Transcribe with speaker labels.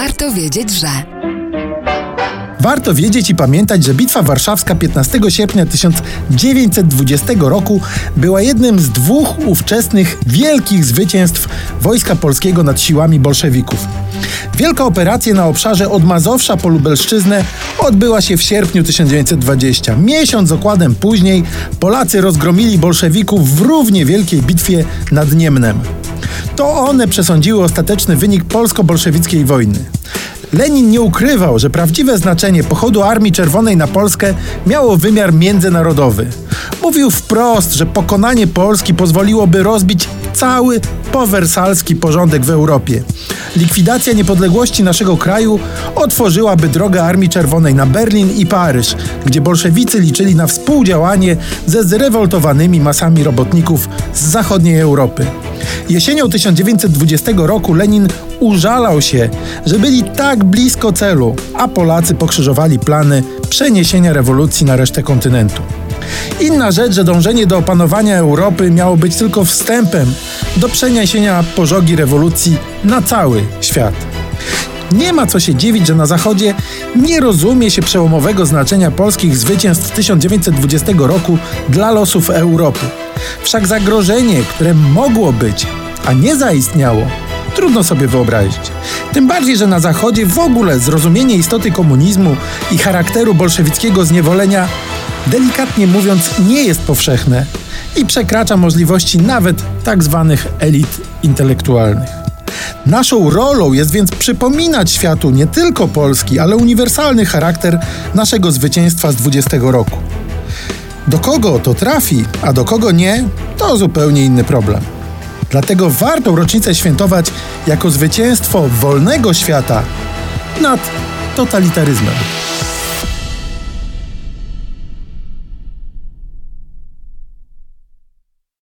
Speaker 1: Warto wiedzieć, że.
Speaker 2: Warto wiedzieć i pamiętać, że Bitwa Warszawska 15 sierpnia 1920 roku była jednym z dwóch ówczesnych wielkich zwycięstw Wojska Polskiego nad siłami bolszewików. Wielka operacja na obszarze od Mazowsza po Lubelszczyznę odbyła się w sierpniu 1920. Miesiąc okładem później Polacy rozgromili bolszewików w równie wielkiej bitwie nad Niemnem. To one przesądziły ostateczny wynik polsko-bolszewickiej wojny. Lenin nie ukrywał, że prawdziwe znaczenie pochodu Armii Czerwonej na Polskę miało wymiar międzynarodowy. Mówił wprost, że pokonanie Polski pozwoliłoby rozbić cały powersalski porządek w Europie. Likwidacja niepodległości naszego kraju otworzyłaby drogę Armii Czerwonej na Berlin i Paryż, gdzie bolszewicy liczyli na współdziałanie ze zrewoltowanymi masami robotników z zachodniej Europy. Jesienią 1920 roku Lenin użalał się, że byli tak blisko celu, a Polacy pokrzyżowali plany przeniesienia rewolucji na resztę kontynentu. Inna rzecz, że dążenie do opanowania Europy miało być tylko wstępem do przeniesienia pożogi rewolucji na cały świat. Nie ma co się dziwić, że na Zachodzie nie rozumie się przełomowego znaczenia polskich zwycięstw 1920 roku dla losów Europy. Wszak zagrożenie, które mogło być, a nie zaistniało, trudno sobie wyobrazić. Tym bardziej, że na Zachodzie w ogóle zrozumienie istoty komunizmu i charakteru bolszewickiego zniewolenia, delikatnie mówiąc, nie jest powszechne i przekracza możliwości nawet tak zwanych elit intelektualnych. Naszą rolą jest więc przypominać światu nie tylko polski, ale uniwersalny charakter naszego zwycięstwa z 20 roku. Do kogo to trafi, a do kogo nie, to zupełnie inny problem. Dlatego warto rocznicę świętować jako zwycięstwo wolnego świata nad totalitaryzmem.